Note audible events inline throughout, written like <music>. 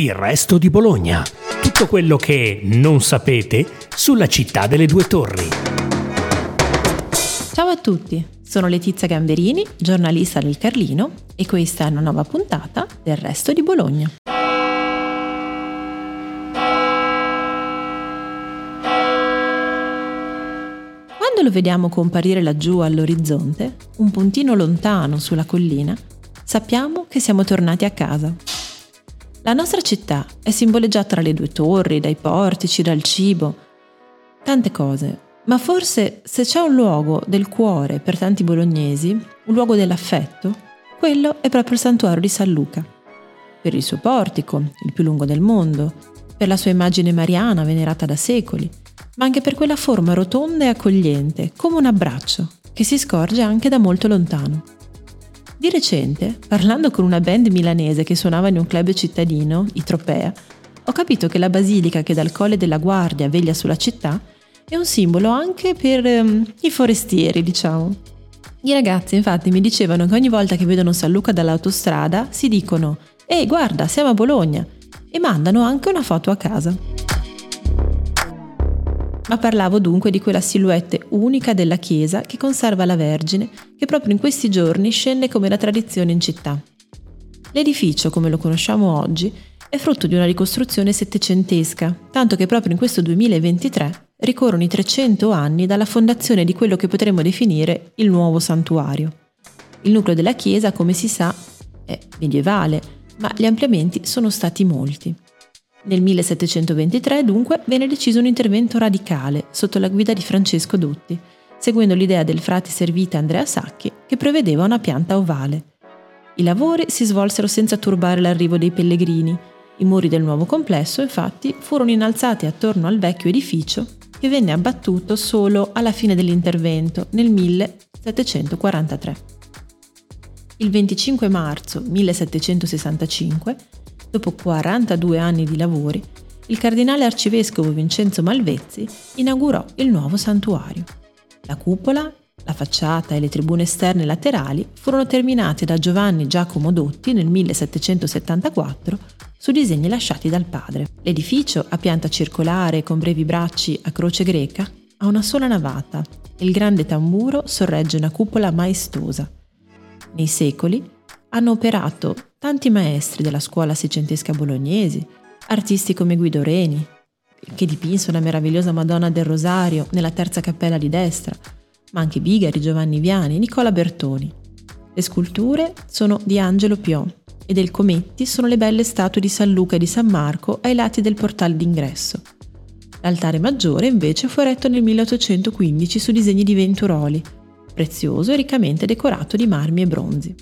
Il resto di Bologna. Tutto quello che non sapete sulla città delle due torri. Ciao a tutti, sono Letizia Gamberini, giornalista del Carlino e questa è una nuova puntata del resto di Bologna. Quando lo vediamo comparire laggiù all'orizzonte, un puntino lontano sulla collina, sappiamo che siamo tornati a casa. La nostra città è simboleggiata dalle due torri, dai portici, dal cibo, tante cose. Ma forse se c'è un luogo del cuore per tanti bolognesi, un luogo dell'affetto, quello è proprio il santuario di San Luca. Per il suo portico, il più lungo del mondo, per la sua immagine mariana venerata da secoli, ma anche per quella forma rotonda e accogliente, come un abbraccio, che si scorge anche da molto lontano. Di recente, parlando con una band milanese che suonava in un club cittadino, i Tropea, ho capito che la basilica che dal Colle della Guardia veglia sulla città è un simbolo anche per um, i forestieri, diciamo. I ragazzi infatti mi dicevano che ogni volta che vedono San Luca dall'autostrada si dicono «Ehi, guarda, siamo a Bologna!» e mandano anche una foto a casa ma parlavo dunque di quella silhouette unica della chiesa che conserva la Vergine, che proprio in questi giorni scende come la tradizione in città. L'edificio, come lo conosciamo oggi, è frutto di una ricostruzione settecentesca, tanto che proprio in questo 2023 ricorrono i 300 anni dalla fondazione di quello che potremmo definire il nuovo santuario. Il nucleo della chiesa, come si sa, è medievale, ma gli ampliamenti sono stati molti. Nel 1723 dunque venne deciso un intervento radicale sotto la guida di Francesco Dotti, seguendo l'idea del frate servita Andrea Sacchi che prevedeva una pianta ovale. I lavori si svolsero senza turbare l'arrivo dei pellegrini. I muri del nuovo complesso infatti furono innalzati attorno al vecchio edificio che venne abbattuto solo alla fine dell'intervento nel 1743. Il 25 marzo 1765 dopo 42 anni di lavori, il cardinale arcivescovo Vincenzo Malvezzi inaugurò il nuovo santuario. La cupola, la facciata e le tribune esterne laterali furono terminate da Giovanni Giacomo Dotti nel 1774 su disegni lasciati dal padre. L'edificio, a pianta circolare con brevi bracci a croce greca, ha una sola navata e il grande tamburo sorregge una cupola maestosa. Nei secoli hanno operato tanti maestri della scuola seicentesca bolognesi, artisti come Guido Reni, che dipinse una meravigliosa Madonna del Rosario nella terza cappella di destra, ma anche Bigari, Giovanni Viani Nicola Bertoni. Le sculture sono di Angelo Piò e del Cometti sono le belle statue di San Luca e di San Marco ai lati del portale d'ingresso. L'altare maggiore invece fu eretto nel 1815 su disegni di Venturoli, prezioso e riccamente decorato di marmi e bronzi.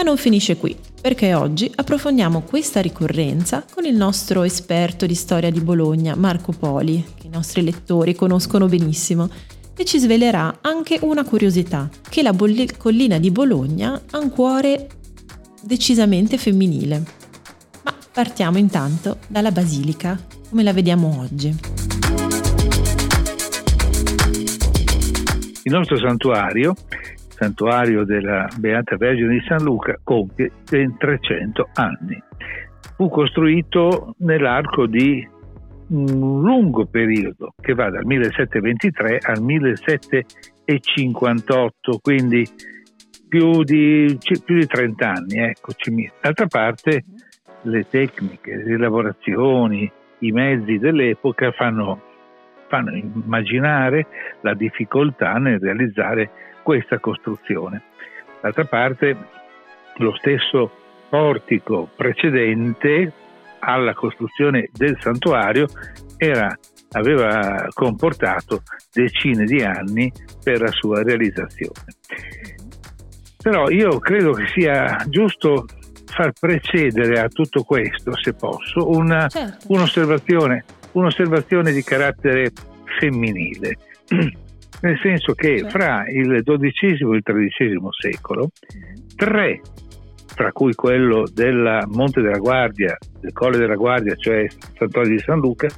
Ma non finisce qui, perché oggi approfondiamo questa ricorrenza con il nostro esperto di storia di Bologna, Marco Poli, che i nostri lettori conoscono benissimo, e ci svelerà anche una curiosità, che la Boll- collina di Bologna ha un cuore decisamente femminile. Ma partiamo intanto dalla basilica, come la vediamo oggi. Il nostro santuario santuario della Beata Vergine di San Luca compie ben 300 anni. Fu costruito nell'arco di un lungo periodo che va dal 1723 al 1758, quindi più di, più di 30 anni. Ecco. D'altra parte le tecniche, le lavorazioni, i mezzi dell'epoca fanno, fanno immaginare la difficoltà nel realizzare questa costruzione. D'altra parte, lo stesso portico precedente alla costruzione del santuario era, aveva comportato decine di anni per la sua realizzazione. Però io credo che sia giusto far precedere a tutto questo, se posso, una, certo. un'osservazione, un'osservazione di carattere femminile. <clears throat> nel senso che fra il XII e il XIII secolo tre, tra cui quello del Monte della Guardia, del Colle della Guardia, cioè il Santuario di San Luca,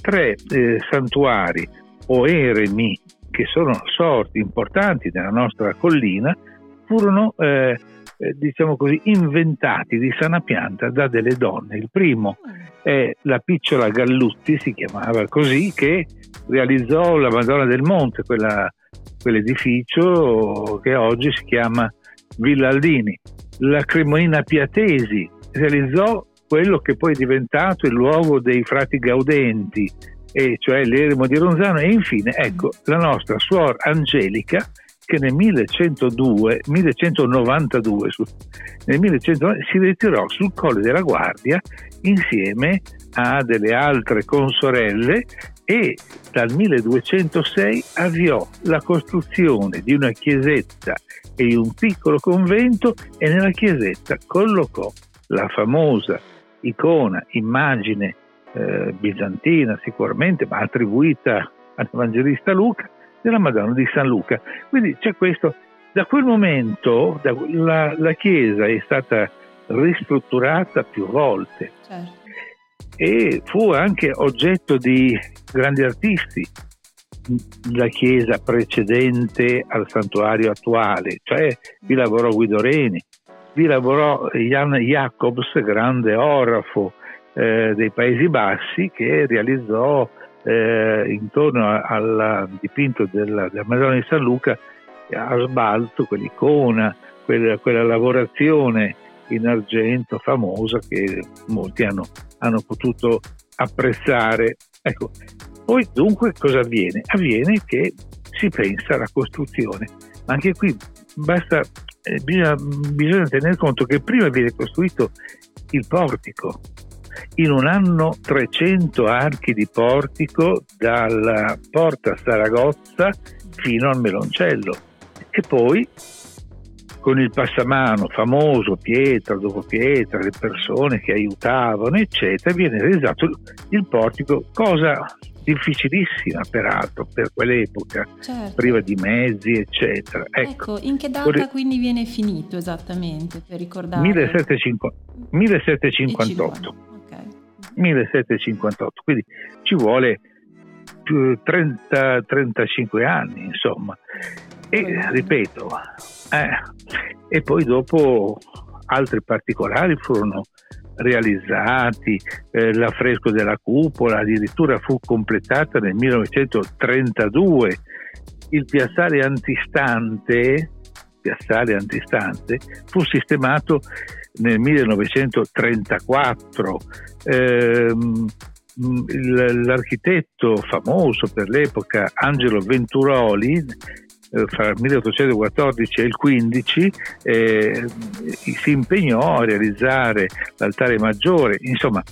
tre eh, santuari o eremi che sono sorti importanti nella nostra collina furono eh, eh, diciamo così, inventati di sana pianta da delle donne. Il primo è la picciola Gallutti, si chiamava così, che realizzò la Madonna del Monte, quella, quell'edificio che oggi si chiama Villa Aldini. La Cremonina Piatesi realizzò quello che poi è diventato il luogo dei frati gaudenti, e cioè l'eremo di Ronzano e infine ecco la nostra suor Angelica che nel 1102, 1192 nel 1100, si ritirò sul Colle della Guardia insieme a delle altre consorelle e dal 1206 avviò la costruzione di una chiesetta e di un piccolo convento e nella chiesetta collocò la famosa icona, immagine eh, bizantina sicuramente, ma attribuita all'Evangelista Luca, della Madonna di San Luca. Quindi c'è questo. Da quel momento la, la chiesa è stata ristrutturata più volte certo. e fu anche oggetto di grandi artisti. La chiesa precedente al santuario attuale, cioè vi lavorò Guido Reni, vi lavorò Jan Jacobs, grande orafo eh, dei Paesi Bassi, che realizzò eh, intorno al dipinto della, della, Madonna di San Luca a sbalzo quell'icona, quella, quella, lavorazione in argento famosa che molti hanno, hanno potuto apprezzare. Ecco, poi dunque cosa avviene? Avviene che si pensa alla costruzione, ma anche qui basta, eh, bisogna, bisogna tenere conto che prima viene costruito il portico, in un anno 300 archi di portico dalla porta Saragozza fino al Meloncello e poi con il passamano famoso, pietra dopo pietra, le persone che aiutavano, eccetera, viene realizzato il portico, cosa difficilissima peraltro per quell'epoca, certo. priva di mezzi, eccetera. Ecco, ecco in che data vorrei... quindi viene finito esattamente per ricordare? 1750, 1758. 1758, quindi ci vuole 30-35 anni, insomma. E ripeto, eh, e poi dopo altri particolari furono realizzati, eh, l'affresco della cupola addirittura fu completata nel 1932, il piazzale antistante, piazzale antistante fu sistemato nel 1934. Ehm, l'architetto famoso per l'epoca Angelo Venturoli eh, fra il 1814 e il 15 eh, si impegnò a realizzare l'altare maggiore, insomma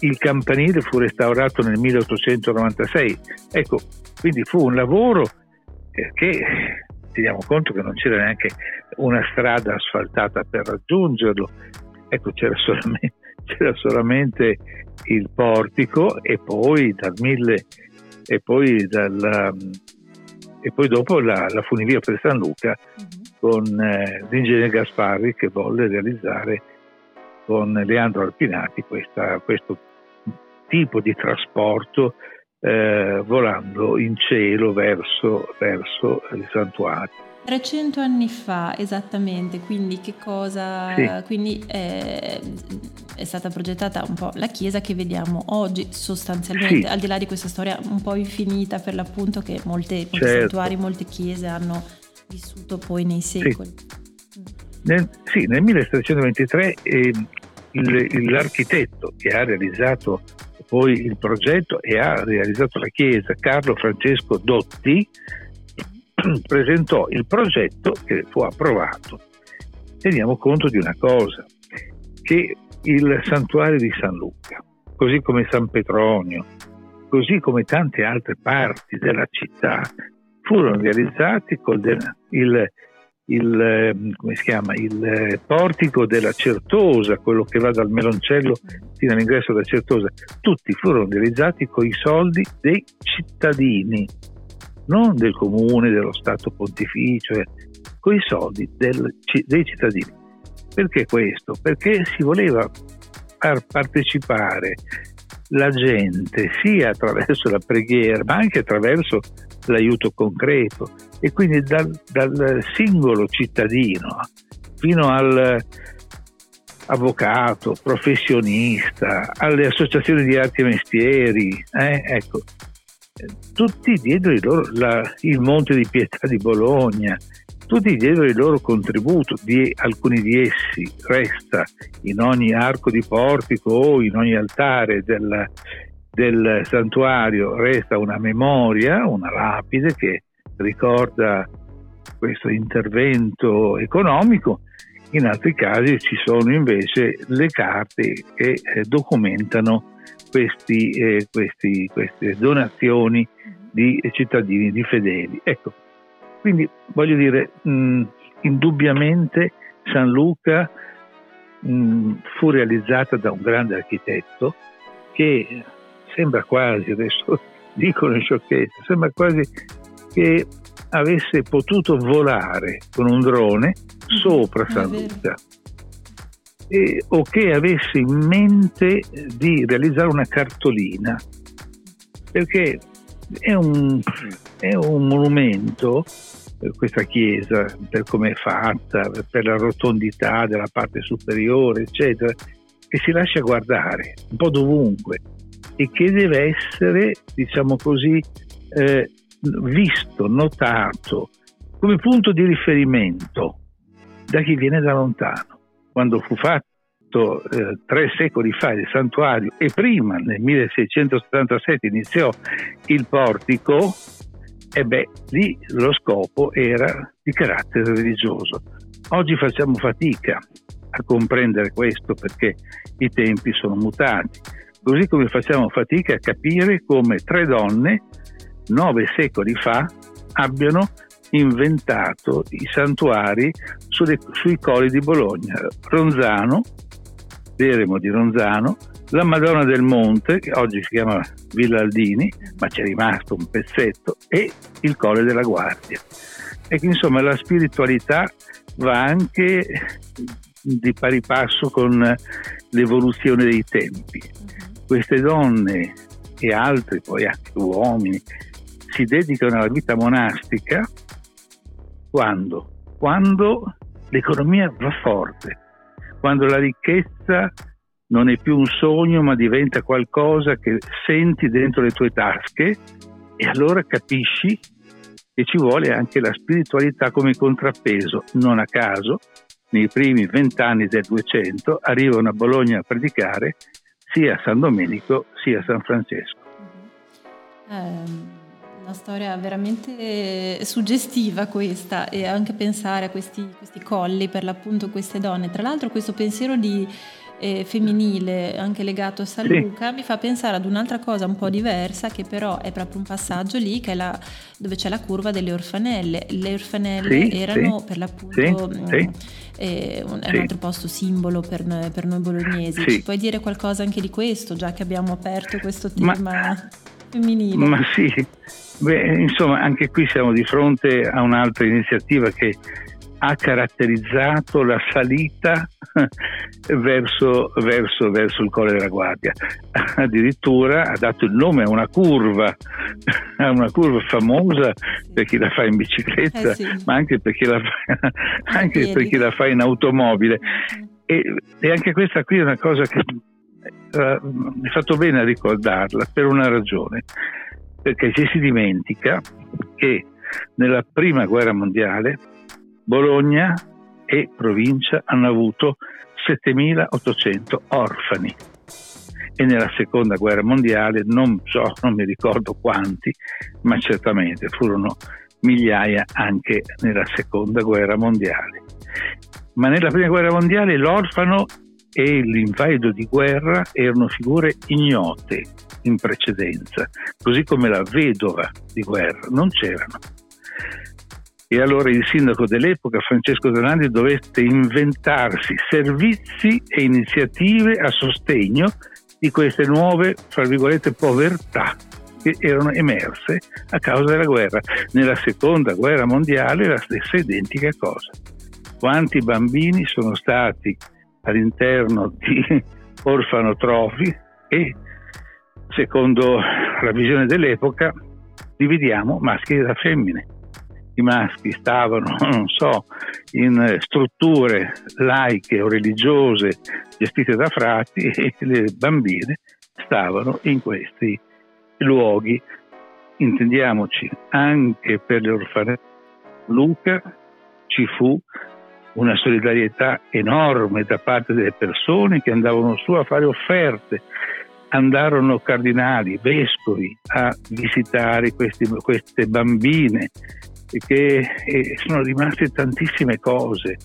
il campanile fu restaurato nel 1896, ecco, quindi fu un lavoro che teniamo conto che non c'era neanche una strada asfaltata per raggiungerlo, ecco c'era solamente, <laughs> c'era solamente il portico e poi dal mille e poi, dal, e poi dopo la, la, funivia per San Luca uh-huh. con eh, l'ingegnere Gasparri che volle realizzare con Leandro Alpinati questa, questo tipo di trasporto eh, volando in cielo verso, verso il santuario. 300 anni fa, esattamente, quindi che cosa... Sì. Quindi è, è, stata progettata un po' la chiesa che vediamo oggi sostanzialmente, sì. al di là di questa storia un po' infinita per l'appunto che molte, certo. santuari, molte chiese hanno vissuto poi nei secoli. Sì, nel, sì, nel 1323 eh, il, l'architetto che ha realizzato poi il progetto e ha realizzato la chiesa, Carlo Francesco Dotti, <clears throat> presentò il progetto che fu approvato. Teniamo conto di una cosa, che il santuario di San Luca, così come San Petronio, così come tante altre parti della città, furono realizzati con il, il, ehm, chiama, il, eh, portico della Certosa, quello che va dal Meloncello fino all'ingresso della Certosa, tutti furono realizzati con i soldi dei cittadini, non del comune, dello Stato pontificio, eh, con i soldi del, dei cittadini. Perché questo? Perché si voleva far partecipare la gente sia attraverso la preghiera ma anche attraverso l'aiuto concreto e quindi dal, dal singolo cittadino fino al avvocato, professionista, alle associazioni di arti e mestieri, eh? ecco, tutti diedero il, loro, la, il Monte di Pietà di Bologna, tutti diedero il loro contributo, di, alcuni di essi resta in ogni arco di portico o in ogni altare del, del santuario, resta una memoria, una lapide che ricorda questo intervento economico, in altri casi ci sono invece le carte che eh, documentano questi, eh, questi, queste donazioni di cittadini, di fedeli. Ecco, quindi voglio dire, mh, indubbiamente San Luca mh, fu realizzata da un grande architetto che sembra quasi, adesso <laughs> dicono sciocchezze, sembra quasi che avesse potuto volare con un drone mm-hmm. sopra San Luca e, o che avesse in mente di realizzare una cartolina. Perché è un, è un monumento questa chiesa per come è fatta, per la rotondità della parte superiore, eccetera, che si lascia guardare un po' dovunque e che deve essere, diciamo così, eh, visto, notato come punto di riferimento da chi viene da lontano. Quando fu fatto eh, tre secoli fa il santuario e prima, nel 1677, iniziò il portico, e beh, lì lo scopo era di carattere religioso. Oggi facciamo fatica a comprendere questo perché i tempi sono mutati, così come facciamo fatica a capire come tre donne nove secoli fa abbiano inventato i santuari sulle, sui colli di Bologna. Ronzano, l'eremo di Ronzano, la Madonna del Monte, che oggi si chiama Villa Aldini, ma c'è rimasto un pezzetto, e il Colle della Guardia. E insomma la spiritualità va anche di pari passo con l'evoluzione dei tempi. Queste donne e altri, poi anche uomini, si dedicano alla vita monastica quando? Quando l'economia va forte, quando la ricchezza non è più un sogno ma diventa qualcosa che senti dentro le tue tasche e allora capisci che ci vuole anche la spiritualità come contrappeso. Non a caso, nei primi vent'anni del 200 arrivano a Bologna a predicare sia San Domenico sia San Francesco. Um una storia veramente suggestiva questa e anche pensare a questi, questi colli per l'appunto queste donne. Tra l'altro questo pensiero di eh, femminile anche legato a San Luca mi fa pensare ad un'altra cosa un po' diversa che però è proprio un passaggio lì che è la, dove c'è la curva delle orfanelle. Le orfanelle sì, erano per l'appunto mm, eh, un, un, altro posto simbolo per, per noi bolognesi. Ci puoi dire qualcosa anche di questo già che abbiamo aperto questo tema? Ma femminile. Ma sì, Beh, insomma, anche qui siamo di fronte a un'altra iniziativa che ha caratterizzato la salita <laughs> verso, verso, verso, il Colle della Guardia. Addirittura ha dato il nome a una curva, <laughs> a una curva famosa per chi la fa in bicicletta, eh sì. ma anche per chi la fa, <laughs> anche per chi la fa in automobile. E, e, anche questa qui è una cosa che uh, mi ha fatto bene a ricordarla per una ragione perché ci si dimentica che nella prima guerra mondiale Bologna e provincia hanno avuto 7800 orfani e nella seconda guerra mondiale non so, non mi ricordo quanti, ma certamente furono migliaia anche nella seconda guerra mondiale. Ma nella prima guerra mondiale l'orfano e l'invaido di guerra erano figure ignote in precedenza, così come la vedova di guerra, non c'erano. E allora il sindaco dell'epoca, Francesco Donandi, dovette inventarsi servizi e iniziative a sostegno di queste nuove, fra virgolette, povertà che erano emerse a causa della guerra. Nella seconda guerra mondiale la stessa identica cosa. Quanti bambini sono stati all'interno di orfanotrofi e, secondo la visione dell'epoca, dividiamo maschi da femmine. I maschi stavano, non so, in strutture laiche o religiose gestite da frati e le bambine stavano in questi luoghi. Intendiamoci, anche per le orfane Luca ci fu una solidarietà enorme da parte delle persone che andavano su a fare offerte. Andarono cardinali, vescovi a visitare questi, queste bambine che sono rimaste tantissime cose,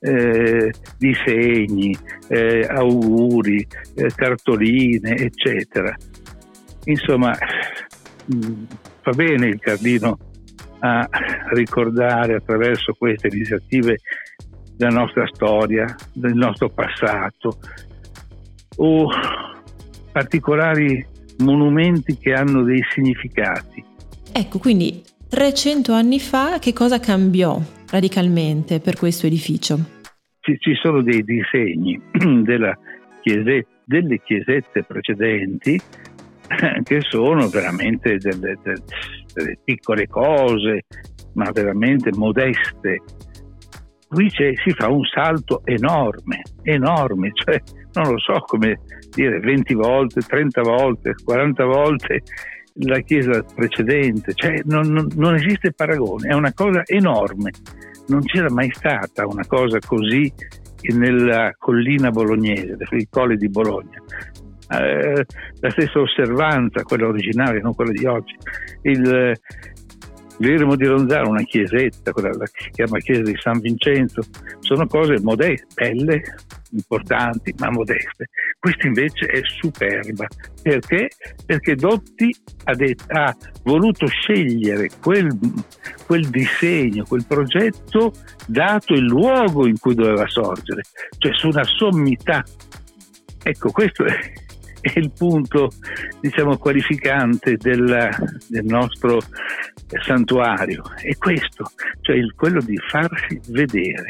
eh, disegni, eh, auguri, eh, cartoline, eccetera. Insomma, mh, mm, va bene il Cardino a ricordare attraverso queste iniziative della nostra storia, del nostro passato, o particolari monumenti che hanno dei significati. Ecco, quindi 300 anni fa che cosa cambiò radicalmente per questo edificio? Ci, ci sono dei disegni <clears throat> chiese, delle chiesette precedenti <clears throat> che sono veramente delle, delle, delle piccole cose, ma veramente modeste qui si fa un salto enorme, enorme, cioè non lo so come dire 20 volte, 30 volte, 40 volte la chiesa precedente, cioè non, non, non esiste paragone, è una cosa enorme, non c'era mai stata una cosa così nella collina bolognese, sui colli di Bologna. Eh, la stessa osservanza, quella originale, non quella di oggi, il, l'eremo di Ronzano, una chiesetta, quella che chiama chiesa di San Vincenzo, sono cose modeste, belle, importanti, ma modeste. Questa invece è superba. Perché? Perché Dotti ha, det- ha voluto scegliere quel, quel, disegno, quel progetto, dato il luogo in cui doveva sorgere, cioè su una sommità. Ecco, questo è, è il punto diciamo, qualificante del, del nostro santuario. È questo, cioè quello di farsi vedere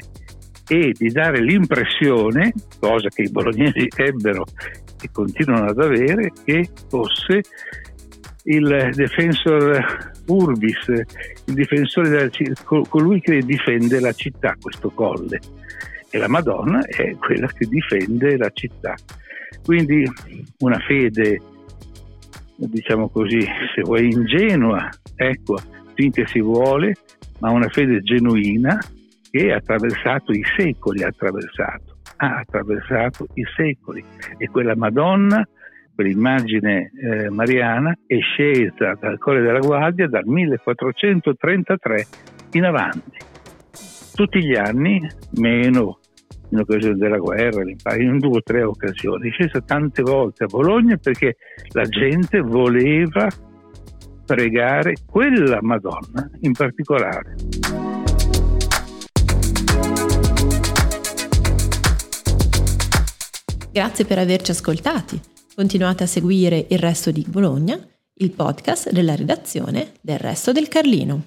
e di dare l'impressione, cosa che i bolognesi ebbero e continuano ad avere, che fosse il defensor urbis, il difensore della colui che difende la città, questo colle. E la Madonna è quella che difende la città. Quindi una fede, diciamo così, se vuoi ingenua, ecco, finché si vuole, ma una fede genuina che ha attraversato i secoli, ha attraversato, ha attraversato i secoli. E quella Madonna, quell'immagine eh, mariana, è scesa dal Colle della Guardia dal 1433 in avanti. Tutti gli anni, meno in occasione della guerra, in due o tre occasioni, è scesa tante volte a Bologna perché la gente voleva pregare quella Madonna in particolare. Grazie per averci ascoltati. Continuate a seguire il resto di Bologna, il podcast della redazione del resto del Carlino.